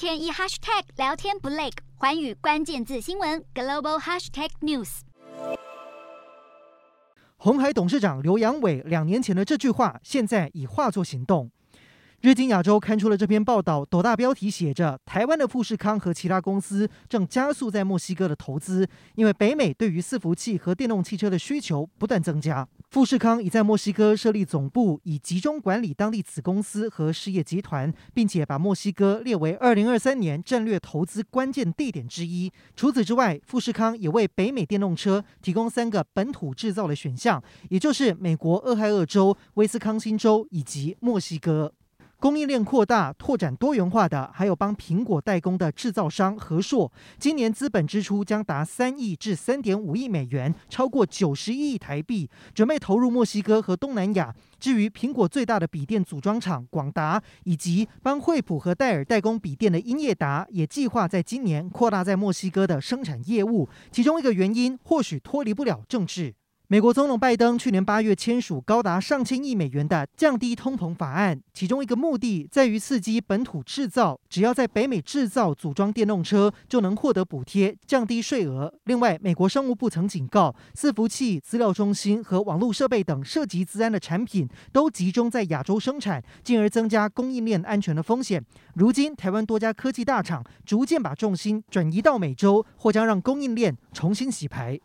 天一 hashtag 聊天不累，环宇关键字新闻 global hashtag news。红海董事长刘阳伟两年前的这句话，现在已化作行动。日经亚洲刊出了这篇报道，斗大标题写着：“台湾的富士康和其他公司正加速在墨西哥的投资，因为北美对于伺服器和电动汽车的需求不断增加。富士康已在墨西哥设立总部，以集中管理当地子公司和事业集团，并且把墨西哥列为二零二三年战略投资关键地点之一。除此之外，富士康也为北美电动车提供三个本土制造的选项，也就是美国俄亥俄州、威斯康星州以及墨西哥。”供应链扩大、拓展多元化的，还有帮苹果代工的制造商和硕，今年资本支出将达三亿至三点五亿美元，超过九十亿台币，准备投入墨西哥和东南亚。至于苹果最大的笔电组装厂广达，以及帮惠普和戴尔代工笔电的英业达，也计划在今年扩大在墨西哥的生产业务。其中一个原因，或许脱离不了政治。美国总统拜登去年八月签署高达上千亿美元的降低通膨法案，其中一个目的在于刺激本土制造，只要在北美制造组装电动车，就能获得补贴，降低税额。另外，美国商务部曾警告，伺服器、资料中心和网络设备等涉及资安的产品都集中在亚洲生产，进而增加供应链安全的风险。如今，台湾多家科技大厂逐渐把重心转移到美洲，或将让供应链重新洗牌。